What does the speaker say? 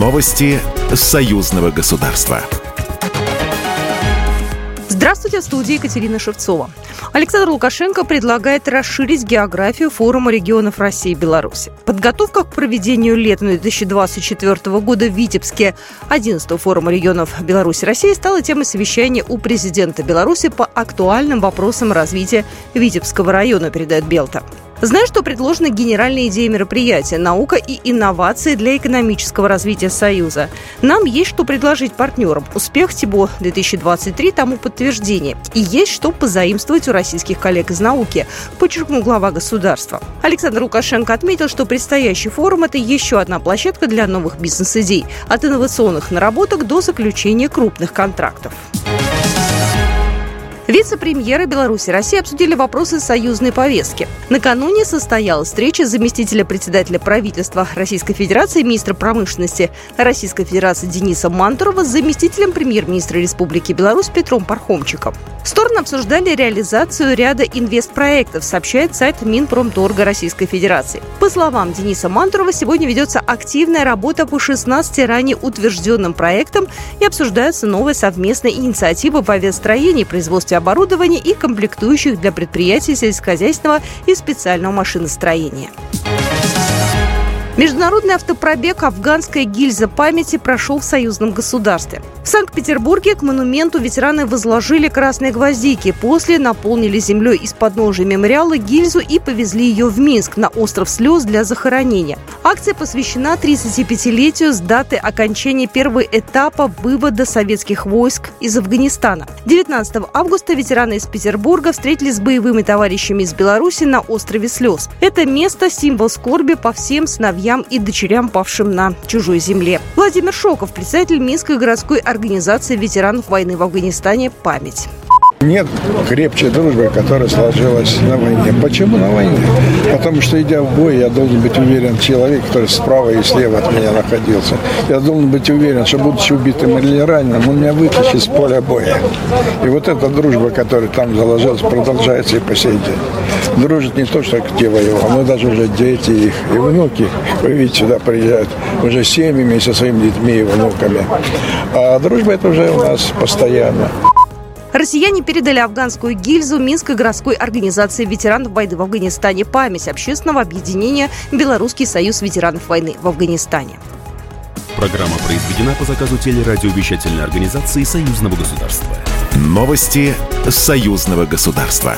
Новости союзного государства. Здравствуйте, в студии Екатерина Шевцова. Александр Лукашенко предлагает расширить географию форума регионов России и Беларуси. Подготовка к проведению лета 2024 года в Витебске 11-го форума регионов Беларуси и России стала темой совещания у президента Беларуси по актуальным вопросам развития Витебского района, передает Белта. Знаю, что предложена генеральная идея мероприятия «Наука и инновации для экономического развития Союза». Нам есть что предложить партнерам. Успех ТИБО-2023 тому подтверждение. И есть что позаимствовать у российских коллег из науки, подчеркнул глава государства. Александр Лукашенко отметил, что предстоящий форум – это еще одна площадка для новых бизнес-идей, от инновационных наработок до заключения крупных контрактов. Вице-премьеры Беларуси и России обсудили вопросы союзной повестки. Накануне состоялась встреча заместителя председателя правительства Российской Федерации, министра промышленности Российской Федерации Дениса Мантурова с заместителем премьер-министра Республики Беларусь Петром Пархомчиком. Стороны обсуждали реализацию ряда инвестпроектов, сообщает сайт Минпромторга Российской Федерации. По словам Дениса Мантурова, сегодня ведется активная работа по 16 ранее утвержденным проектам и обсуждаются новые совместные инициативы по авиастроению, производстве оборудования и комплектующих для предприятий сельскохозяйственного и специального машиностроения. Международный автопробег «Афганская гильза памяти» прошел в союзном государстве. В Санкт-Петербурге к монументу ветераны возложили красные гвоздики. После наполнили землей из подножия мемориала гильзу и повезли ее в Минск на остров слез для захоронения. Акция посвящена 35-летию с даты окончания первого этапа вывода советских войск из Афганистана. 19 августа ветераны из Петербурга встретились с боевыми товарищами из Беларуси на острове слез. Это место – символ скорби по всем сыновьям сыновьям и дочерям, павшим на чужой земле. Владимир Шоков, председатель Минской городской организации ветеранов войны в Афганистане «Память». Нет крепче дружбы, которая сложилась на войне. Почему на войне? Потому что, идя в бой, я должен быть уверен, человек, который справа и слева от меня находился, я должен быть уверен, что, будучи убитым или раненым, он меня вытащит с поля боя. И вот эта дружба, которая там заложилась, продолжается и по сей день. Дружат не то, что где воевал, но даже уже дети их и внуки, вы видите, сюда приезжают уже семьями со своими детьми и внуками. А дружба это уже у нас постоянно. Россияне передали афганскую гильзу Минской городской организации ветеранов войны в Афганистане «Память» общественного объединения «Белорусский союз ветеранов войны в Афганистане». Программа произведена по заказу телерадиовещательной организации Союзного государства. Новости Союзного государства.